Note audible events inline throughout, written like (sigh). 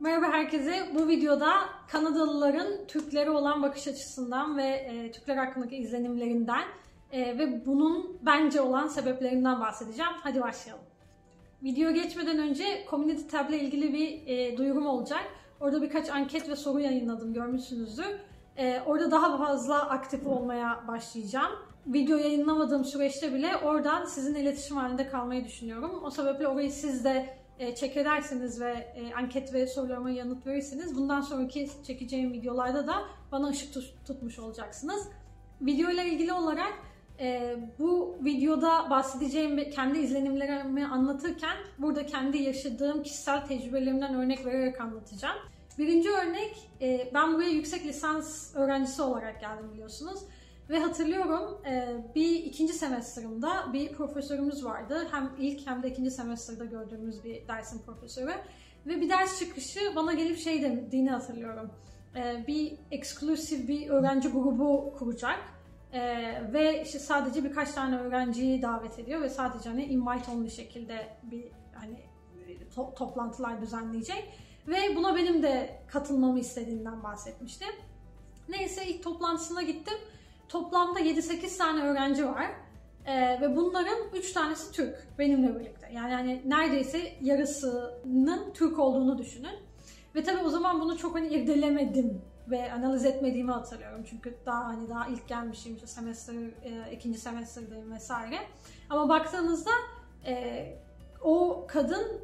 Merhaba herkese. Bu videoda Kanadalıların Türklere olan bakış açısından ve e, Türkler hakkındaki izlenimlerinden e, ve bunun bence olan sebeplerinden bahsedeceğim. Hadi başlayalım. Video geçmeden önce Community Tab ile ilgili bir e, duyurum olacak. Orada birkaç anket ve soru yayınladım, görmüşsünüzdür. E, orada daha fazla aktif olmaya başlayacağım. Video yayınlamadığım süreçte bile oradan sizinle iletişim halinde kalmayı düşünüyorum. O sebeple orayı siz de e, check ederseniz ve e, anket ve sorularıma yanıt verirseniz bundan sonraki çekeceğim videolarda da bana ışık tut- tutmuş olacaksınız. Video ile ilgili olarak e, bu videoda bahsedeceğim kendi izlenimlerimi anlatırken burada kendi yaşadığım kişisel tecrübelerimden örnek vererek anlatacağım. Birinci örnek, e, ben buraya yüksek lisans öğrencisi olarak geldim biliyorsunuz. Ve hatırlıyorum e, bir ikinci semestrımda bir profesörümüz vardı. Hem ilk hem de ikinci semestrda gördüğümüz bir dersin profesörü. Ve bir ders çıkışı bana gelip şey dediğini hatırlıyorum. E, bir eksklusif bir öğrenci grubu kuracak. E, ve işte sadece birkaç tane öğrenciyi davet ediyor ve sadece hani invite only şekilde bir hani to- toplantılar düzenleyecek. Ve buna benim de katılmamı istediğinden bahsetmişti. Neyse ilk toplantısına gittim. Toplamda 7-8 tane öğrenci var. Ee, ve bunların 3 tanesi Türk benimle birlikte. Yani hani neredeyse yarısının Türk olduğunu düşünün. Ve tabii o zaman bunu çok hani irdelemedim ve analiz etmediğimi hatırlıyorum. Çünkü daha hani daha ilk gelmişim işte semester, e, ikinci semesterdeyim vesaire. Ama baktığınızda e, o kadın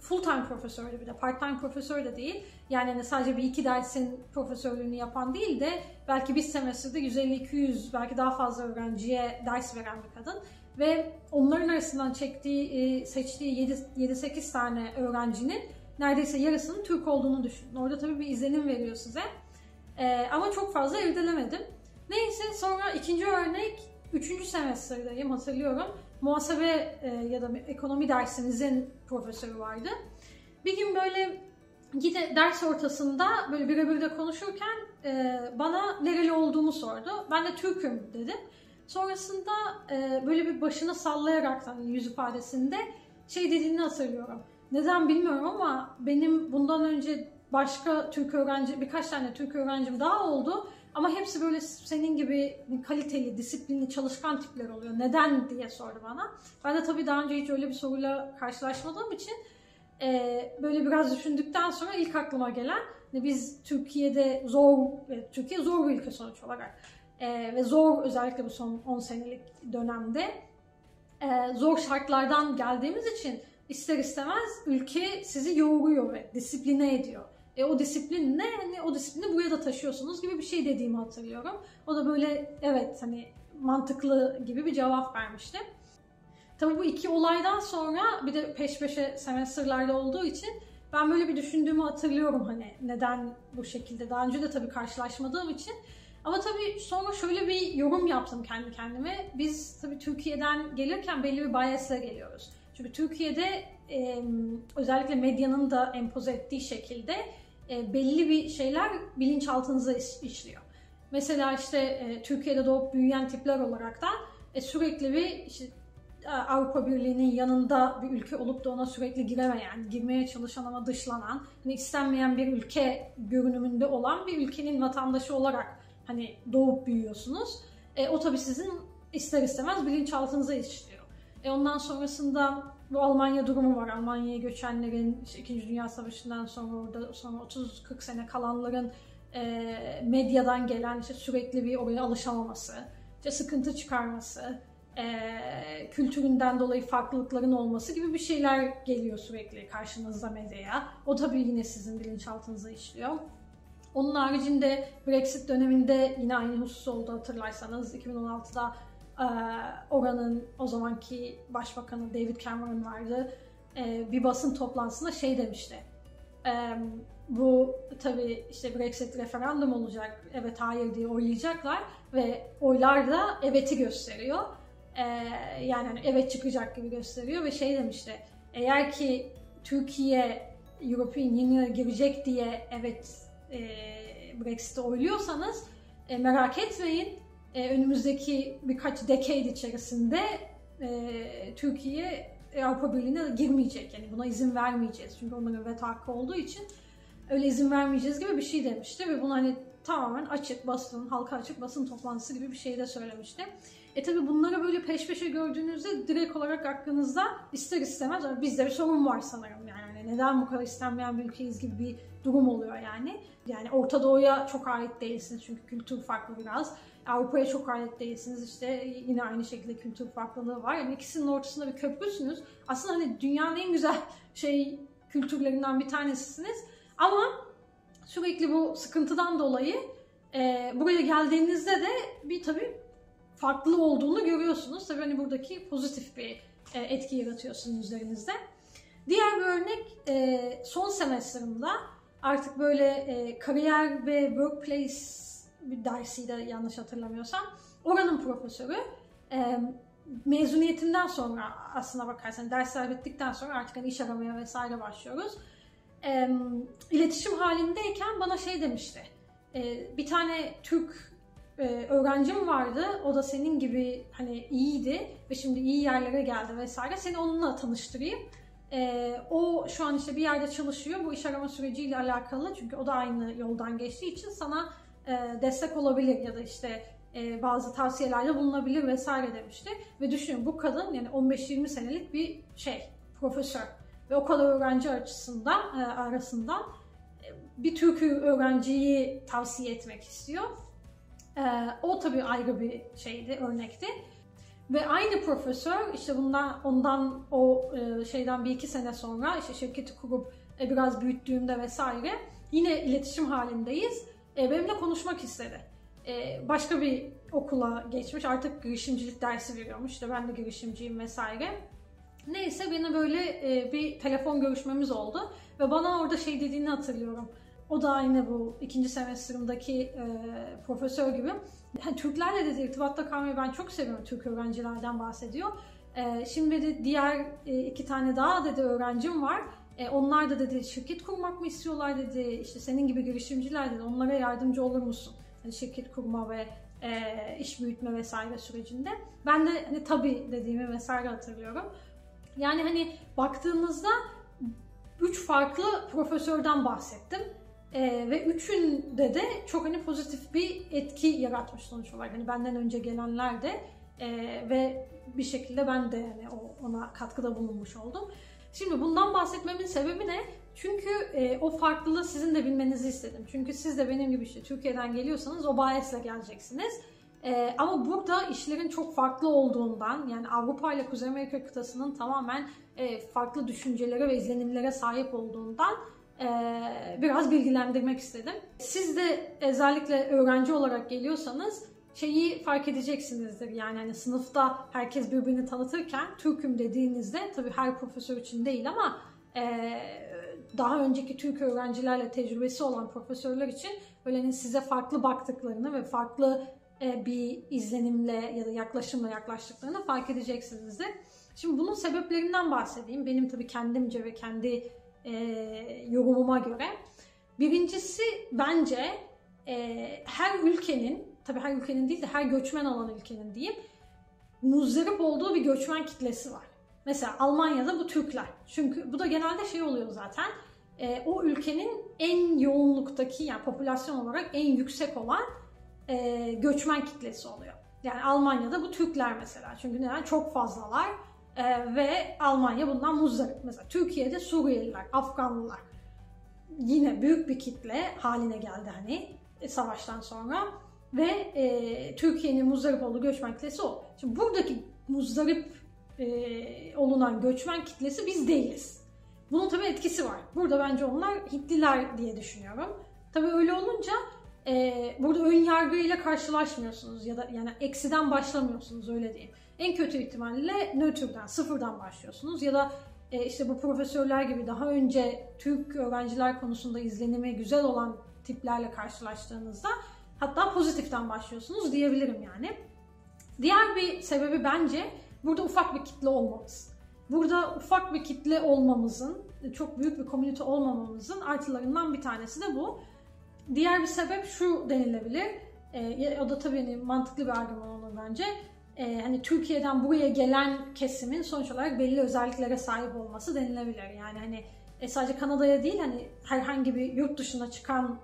full time profesördü bir de part time profesör de değil. Yani hani sadece bir iki dersin profesörlüğünü yapan değil de belki bir semestrde 150-200 belki daha fazla öğrenciye ders veren bir kadın. Ve onların arasından çektiği, e, seçtiği 7-8 tane öğrencinin neredeyse yarısının Türk olduğunu düşünün. Orada tabii bir izlenim veriyor size. Ee, ama çok fazla irdelemedim. Neyse sonra ikinci örnek, üçüncü semesterdeyim hatırlıyorum. Muhasebe e, ya da ekonomi dersimizin profesörü vardı. Bir gün böyle yine ders ortasında böyle birebir de konuşurken e, bana nereli olduğumu sordu. Ben de Türk'üm dedim. Sonrasında e, böyle bir başını sallayarak hani yüz ifadesinde şey dediğini hatırlıyorum. Neden bilmiyorum ama benim bundan önce başka Türk öğrenci, birkaç tane Türk öğrencim daha oldu. Ama hepsi böyle senin gibi kaliteli, disiplinli, çalışkan tipler oluyor. Neden diye sordu bana. Ben de tabii daha önce hiç öyle bir soruyla karşılaşmadığım için e, böyle biraz düşündükten sonra ilk aklıma gelen hani biz Türkiye'de zor, Türkiye zor bir ülke sonuç olarak. E, ve zor özellikle bu son 10 senelik dönemde e, zor şartlardan geldiğimiz için ister istemez ülke sizi yoğuruyor ve disipline ediyor. E, o disiplin ne? Hani o disiplini buraya da taşıyorsunuz gibi bir şey dediğimi hatırlıyorum. O da böyle evet hani mantıklı gibi bir cevap vermişti. Tabii bu iki olaydan sonra bir de peş peşe semesterlerde olduğu için ben böyle bir düşündüğümü hatırlıyorum hani neden bu şekilde. Daha önce de tabii karşılaşmadığım için. Ama tabii sonra şöyle bir yorum yaptım kendi kendime. Biz tabii Türkiye'den gelirken belli bir bias'la geliyoruz. Çünkü Türkiye'de özellikle medyanın da empoze ettiği şekilde e, belli bir şeyler bilinçaltınıza işliyor. Mesela işte e, Türkiye'de doğup büyüyen tipler olarak da e, sürekli bir işte, Avrupa Birliği'nin yanında bir ülke olup da ona sürekli giremeyen, girmeye çalışan ama dışlanan, hani istenmeyen bir ülke görünümünde olan bir ülkenin vatandaşı olarak hani doğup büyüyorsunuz. E, o tabii sizin ister istemez bilinçaltınıza işliyor. E, ondan sonrasında bu Almanya durumu var. Almanya'ya göçenlerin, işte İkinci Dünya Savaşı'ndan sonra orada sonra 30-40 sene kalanların e, medyadan gelen işte sürekli bir oraya alışamaması, işte sıkıntı çıkarması, e, kültüründen dolayı farklılıkların olması gibi bir şeyler geliyor sürekli karşınızda medyaya. O tabii yine sizin bilinçaltınıza işliyor. Onun haricinde Brexit döneminde yine aynı husus oldu hatırlarsanız 2016'da oranın o zamanki başbakanı David Cameron vardı. Bir basın toplantısında şey demişti. Bu tabii işte Brexit referandum olacak. Evet hayır diye oylayacaklar ve oylar da evet'i gösteriyor. Yani hani evet çıkacak gibi gösteriyor ve şey demişti. Eğer ki Türkiye European Union'a girecek diye evet Brexit'i oyluyorsanız merak etmeyin e, önümüzdeki birkaç decade içerisinde e, Türkiye Avrupa Birliği'ne girmeyecek. Yani buna izin vermeyeceğiz. Çünkü onların veto hakkı olduğu için öyle izin vermeyeceğiz gibi bir şey demişti ve bunu hani tamamen açık basın, halka açık basın toplantısı gibi bir şey de söylemişti. E tabi bunları böyle peş peşe gördüğünüzde direkt olarak aklınızda ister istemez bizde bir sorun var sanırım yani. Hani neden bu kadar istenmeyen bir ülkeyiz gibi bir durum oluyor yani. Yani Orta Doğu'ya çok ait değilsiniz çünkü kültür farklı biraz. Avrupa'ya çok ait değilsiniz işte yine aynı şekilde kültür farklılığı var. Yani ikisinin ortasında bir köprüsünüz. Aslında hani dünyanın en güzel (laughs) şey kültürlerinden bir tanesisiniz. Ama sürekli bu sıkıntıdan dolayı e, buraya geldiğinizde de bir tabii farklı olduğunu görüyorsunuz. Tabii hani buradaki pozitif bir e, etki yaratıyorsunuz üzerinizde. Diğer bir örnek e, son semestrimde artık böyle e, kariyer ve workplace bir dersiydi yanlış hatırlamıyorsam. Oranın profesörü e, mezuniyetinden sonra aslına bakarsan dersler bittikten sonra artık hani iş aramaya vesaire başlıyoruz. E, iletişim halindeyken bana şey demişti. E, bir tane Türk e, öğrencim vardı. O da senin gibi hani iyiydi ve şimdi iyi yerlere geldi vesaire. Seni onunla tanıştırayım. E, o şu an işte bir yerde çalışıyor. Bu iş arama süreciyle alakalı çünkü o da aynı yoldan geçtiği için sana destek olabilir ya da işte e, bazı tavsiyelerde bulunabilir vesaire demişti. Ve düşünün bu kadın yani 15-20 senelik bir şey, profesör. Ve o kadar öğrenci açısından, e, arasından e, bir Türk öğrenciyi tavsiye etmek istiyor. E, o tabii ayrı bir şeydi, örnekti. Ve aynı profesör işte bundan ondan o e, şeyden bir iki sene sonra işte şirketi kurup e, biraz büyüttüğümde vesaire yine iletişim halindeyiz. E, benimle konuşmak istedi. E, başka bir okula geçmiş artık girişimcilik dersi veriyormuş işte ben de girişimciyim vesaire. Neyse beni böyle e, bir telefon görüşmemiz oldu ve bana orada şey dediğini hatırlıyorum. O da aynı bu ikinci semestrimdeki e, profesör gibi. Yani Türklerle de irtibatta kalmayı ben çok seviyorum. Türk öğrencilerden bahsediyor. E, şimdi de diğer e, iki tane daha dedi öğrencim var. E, onlar da dedi şirket kurmak mı istiyorlar dedi. İşte senin gibi girişimciler dedi. Onlara yardımcı olur musun? Yani şirket kurma ve e, iş büyütme vesaire sürecinde. Ben de hani tabii dediğimi vesaire hatırlıyorum. Yani hani baktığımızda üç farklı profesörden bahsettim. Ee, ve üçünde de çok hani pozitif bir etki yaratmış sonuç olarak. Hani benden önce gelenler de e, ve bir şekilde ben de yani o, ona katkıda bulunmuş oldum. Şimdi bundan bahsetmemin sebebi ne? Çünkü e, o farklılığı sizin de bilmenizi istedim. Çünkü siz de benim gibi işte Türkiye'den geliyorsanız o bayesle geleceksiniz. E, ama burada işlerin çok farklı olduğundan yani Avrupa ile Kuzey Amerika kıtasının tamamen e, farklı düşüncelere ve izlenimlere sahip olduğundan ee, biraz bilgilendirmek istedim. Siz de özellikle öğrenci olarak geliyorsanız şeyi fark edeceksinizdir. Yani hani sınıfta herkes birbirini tanıtırken Türk'üm dediğinizde tabii her profesör için değil ama e, daha önceki Türk öğrencilerle tecrübesi olan profesörler için hani size farklı baktıklarını ve farklı e, bir izlenimle ya da yaklaşımla yaklaştıklarını fark edeceksinizdir. Şimdi bunun sebeplerinden bahsedeyim. Benim tabii kendimce ve kendi e, yorumuma göre. Birincisi bence e, her ülkenin, tabii her ülkenin değil de her göçmen olan ülkenin diyeyim, muzdarip olduğu bir göçmen kitlesi var. Mesela Almanya'da bu Türkler. Çünkü bu da genelde şey oluyor zaten. E, o ülkenin en yoğunluktaki yani popülasyon olarak en yüksek olan e, göçmen kitlesi oluyor. Yani Almanya'da bu Türkler mesela. Çünkü neden? Çok fazlalar ee, ve Almanya bundan muzdarip. Mesela Türkiye'de Suriyeliler, Afganlılar yine büyük bir kitle haline geldi hani e, savaştan sonra ve e, Türkiye'nin muzdarip olduğu göçmen kitlesi o. Şimdi buradaki muzdarip e, olunan göçmen kitlesi biz değiliz. Bunun tabii etkisi var. Burada bence onlar Hitliler diye düşünüyorum. Tabii öyle olunca e, burada ön yargıyla karşılaşmıyorsunuz ya da yani eksiden başlamıyorsunuz öyle diyeyim. En kötü ihtimalle nötrden, sıfırdan başlıyorsunuz ya da e, işte bu profesörler gibi daha önce Türk öğrenciler konusunda izlenimi güzel olan tiplerle karşılaştığınızda hatta pozitiften başlıyorsunuz diyebilirim yani. Diğer bir sebebi bence burada ufak bir kitle olmamız. Burada ufak bir kitle olmamızın, çok büyük bir komünite olmamamızın artılarından bir tanesi de bu. Diğer bir sebep şu denilebilir. E, o da tabii hani mantıklı bir argüman olur bence e, hani Türkiye'den buraya gelen kesimin sonuç olarak belli özelliklere sahip olması denilebilir. Yani hani e, sadece Kanada'ya değil hani herhangi bir yurt dışına çıkan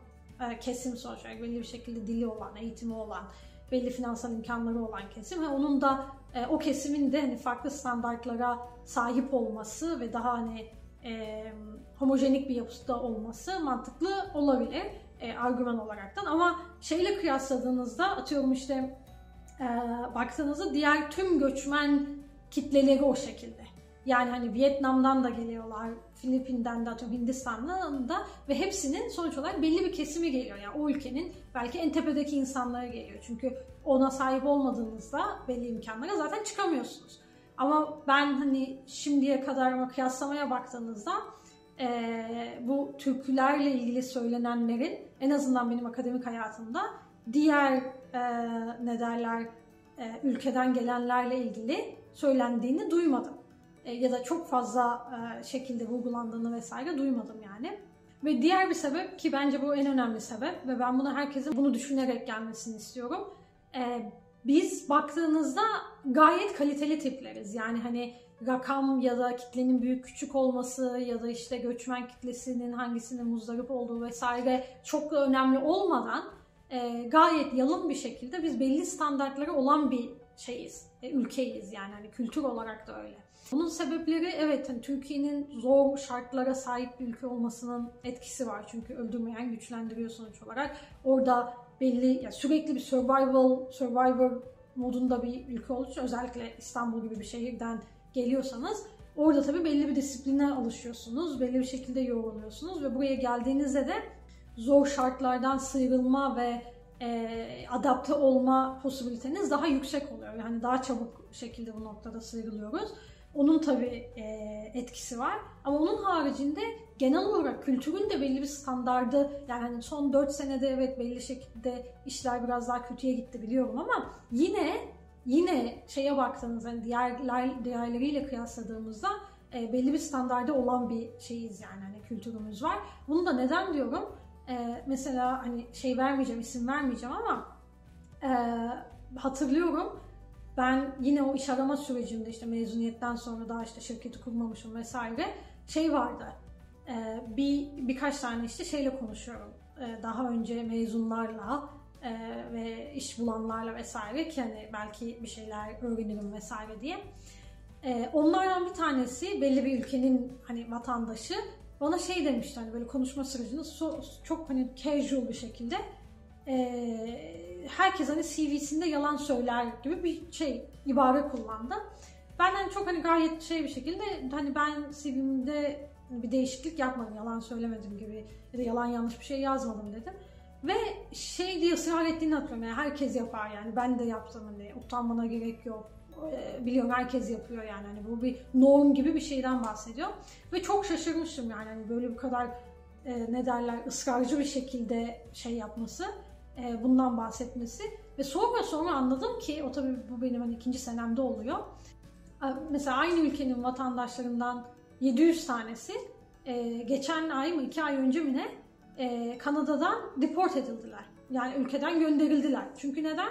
kesim sonuç olarak belli bir şekilde dili olan, eğitimi olan, belli finansal imkanları olan kesim ve onun da e, o kesimin de hani farklı standartlara sahip olması ve daha hani e, homojenik bir yapıda olması mantıklı olabilir e, argüman olaraktan ama şeyle kıyasladığınızda atıyorum işte e, baktığınızda diğer tüm göçmen kitleleri o şekilde. Yani hani Vietnam'dan da geliyorlar, Filipin'den de atıyorum Hindistan'dan da ve hepsinin sonuç olarak belli bir kesimi geliyor. Yani o ülkenin belki en tepedeki insanlara geliyor. Çünkü ona sahip olmadığınızda belli imkanlara zaten çıkamıyorsunuz. Ama ben hani şimdiye kadar ama kıyaslamaya baktığınızda e, bu türkülerle ilgili söylenenlerin en azından benim akademik hayatımda diğer e, ne derler e, ülkeden gelenlerle ilgili söylendiğini duymadım. E, ya da çok fazla e, şekilde vurgulandığını vesaire duymadım yani. Ve diğer bir sebep ki bence bu en önemli sebep ve ben bunu herkesin bunu düşünerek gelmesini istiyorum. E, biz baktığınızda gayet kaliteli tipleriz. Yani hani rakam ya da kitlenin büyük küçük olması ya da işte göçmen kitlesinin hangisinin muzdarip olduğu vesaire çok da önemli olmadan gayet yalın bir şekilde biz belli standartları olan bir şeyiz, ülkeyiz yani hani kültür olarak da öyle. Bunun sebepleri evet hani Türkiye'nin zor şartlara sahip bir ülke olmasının etkisi var. Çünkü öldürmeyen güçlendiriyor sonuç olarak. Orada belli yani sürekli bir survival survivor modunda bir ülke olduğu için özellikle İstanbul gibi bir şehirden geliyorsanız orada tabii belli bir disipline alışıyorsunuz. Belli bir şekilde yoğruluyorsunuz ve buraya geldiğinizde de zor şartlardan sıyrılma ve e, adapte olma posibiliteniz daha yüksek oluyor. Yani daha çabuk şekilde bu noktada sıyrılıyoruz. Onun tabii e, etkisi var. Ama onun haricinde genel olarak kültürün de belli bir standardı yani hani son 4 senede evet belli şekilde işler biraz daha kötüye gitti biliyorum ama yine yine şeye baktığınız hani diğerler, diğerleriyle kıyasladığımızda e, belli bir standarda olan bir şeyiz yani hani kültürümüz var. Bunu da neden diyorum? E, mesela hani şey vermeyeceğim, isim vermeyeceğim ama e, hatırlıyorum ben yine o iş arama sürecinde işte mezuniyetten sonra daha işte şirketi kurmamışım vesaire şey vardı. E, bir birkaç tane işte şeyle konuşuyorum. E, daha önce mezunlarla e, ve iş bulanlarla vesaire ki hani belki bir şeyler öğrenirim vesaire diye. Onlardan bir tanesi belli bir ülkenin hani vatandaşı bana şey demişti hani böyle konuşma sürecinde so, çok hani casual bir şekilde e, herkes hani CV'sinde yalan söyler gibi bir şey ibare kullandı. Ben hani çok hani gayet şey bir şekilde hani ben CV'mde bir değişiklik yapmadım, yalan söylemedim gibi ya da yalan yanlış bir şey yazmadım dedim. Ve şey diye ısrar ettiğini hatırlıyorum yani herkes yapar yani ben de yaptım hani utanmana gerek yok. Ee, biliyorum herkes yapıyor yani hani bu bir norm gibi bir şeyden bahsediyor. Ve çok şaşırmıştım yani hani böyle bu kadar e, ne derler ısrarcı bir şekilde şey yapması. E, bundan bahsetmesi ve sonra sonra anladım ki o tabii bu benim hani ikinci senemde oluyor. E, mesela aynı ülkenin vatandaşlarından 700 tanesi e, geçen ay mı iki ay önce mi ne Kanada'dan deport edildiler. Yani ülkeden gönderildiler. Çünkü neden?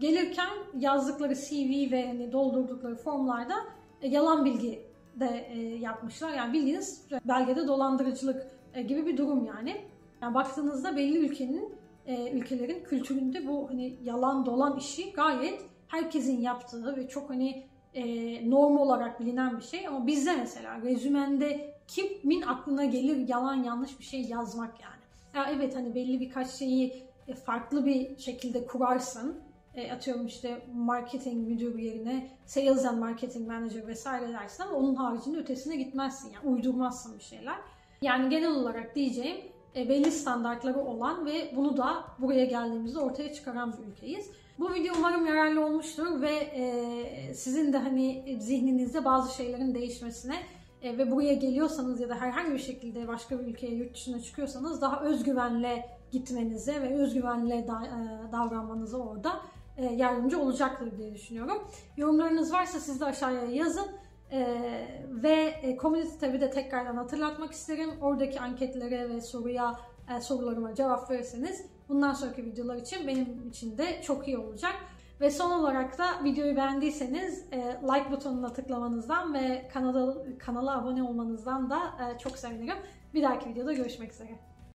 Gelirken yazdıkları CV ve hani doldurdukları formlarda yalan bilgi de yapmışlar. Yani bildiğiniz belgede dolandırıcılık gibi bir durum yani. Yani baktığınızda belli ülkenin e, ülkelerin kültüründe bu hani yalan dolan işi gayet herkesin yaptığı ve çok hani e, norm olarak bilinen bir şey. Ama bizde mesela rezümende kimin aklına gelir yalan yanlış bir şey yazmak yani. Ya evet hani belli birkaç şeyi e, farklı bir şekilde kurarsın. E, atıyorum işte marketing müdürü yerine sales and marketing manager vesaire dersin ama onun haricinde ötesine gitmezsin yani uydurmazsın bir şeyler. Yani genel olarak diyeceğim e, belli standartları olan ve bunu da buraya geldiğimizde ortaya çıkaran bir ülkeyiz. Bu video umarım yararlı olmuştur ve e, sizin de hani zihninizde bazı şeylerin değişmesine e, ve buraya geliyorsanız ya da herhangi bir şekilde başka bir ülkeye yurt dışına çıkıyorsanız daha özgüvenle gitmenize ve özgüvenle da, e, davranmanıza orada yardımcı olacaktır diye düşünüyorum. Yorumlarınız varsa siz de aşağıya yazın. Ee, ve e, Community tabi de tekrardan hatırlatmak isterim. Oradaki anketlere ve soruya e, sorularıma cevap verirseniz bundan sonraki videolar için benim için de çok iyi olacak. Ve son olarak da videoyu beğendiyseniz e, like butonuna tıklamanızdan ve kanala, kanala abone olmanızdan da e, çok sevinirim. Bir dahaki videoda görüşmek üzere.